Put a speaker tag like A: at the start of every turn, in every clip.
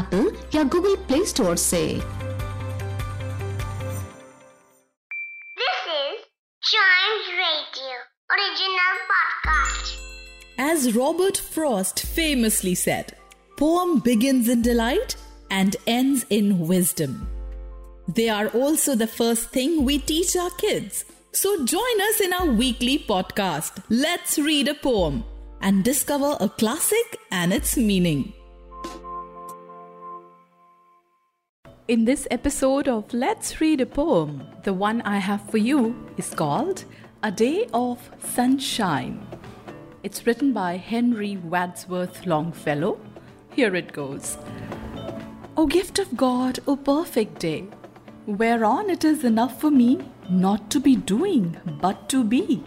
A: Apple या Google Play store से
B: This is Chimes Radio original podcast.
C: As Robert Frost famously said, poem begins in delight and ends in wisdom. They are also the first thing we teach our kids. So join us in our weekly podcast, Let's Read a Poem, and discover a classic and its meaning. In this episode of Let's Read a Poem, the one I have for you is called A Day of Sunshine. It's written by Henry Wadsworth Longfellow. Here it goes. O gift of God, O perfect day, whereon it is enough for me not to be doing, but to be.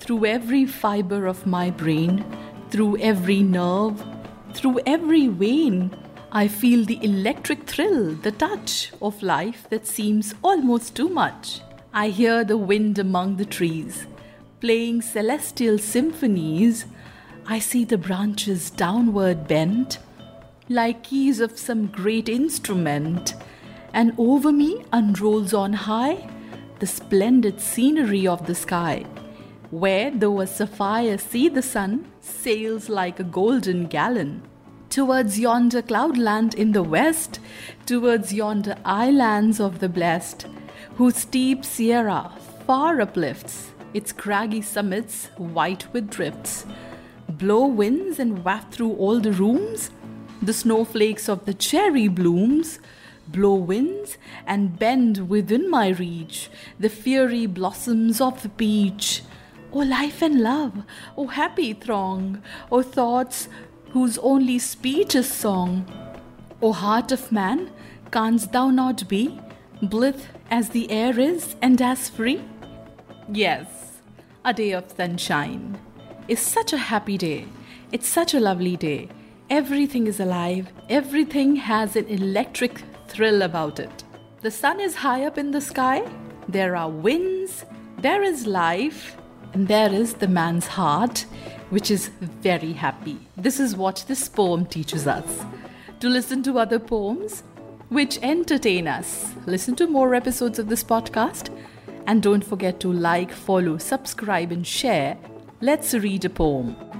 C: Through every fibre of my brain, through every nerve, through every vein, I feel the electric thrill, the touch of life that seems almost too much. I hear the wind among the trees, playing celestial symphonies. I see the branches downward bent, like keys of some great instrument, and over me unrolls on high the splendid scenery of the sky, where though a sapphire sea the sun sails like a golden gallon towards yonder cloudland in the west, towards yonder islands of the blessed, whose steep sierra far uplifts its craggy summits white with drifts. Blow winds and waft through all the rooms the snowflakes of the cherry blooms. Blow winds and bend within my reach the fiery blossoms of the peach. O life and love, O happy throng, O thoughts whose only speech is song. O heart of man, canst thou not be blithe as the air is and as free? Yes, a day of sunshine is such a happy day. It's such a lovely day. Everything is alive, everything has an electric thrill about it. The sun is high up in the sky, there are winds, there is life, and there is the man's heart, which is very happy. This is what this poem teaches us. To listen to other poems which entertain us, listen to more episodes of this podcast, and don't forget to like, follow, subscribe, and share. Let's read a poem.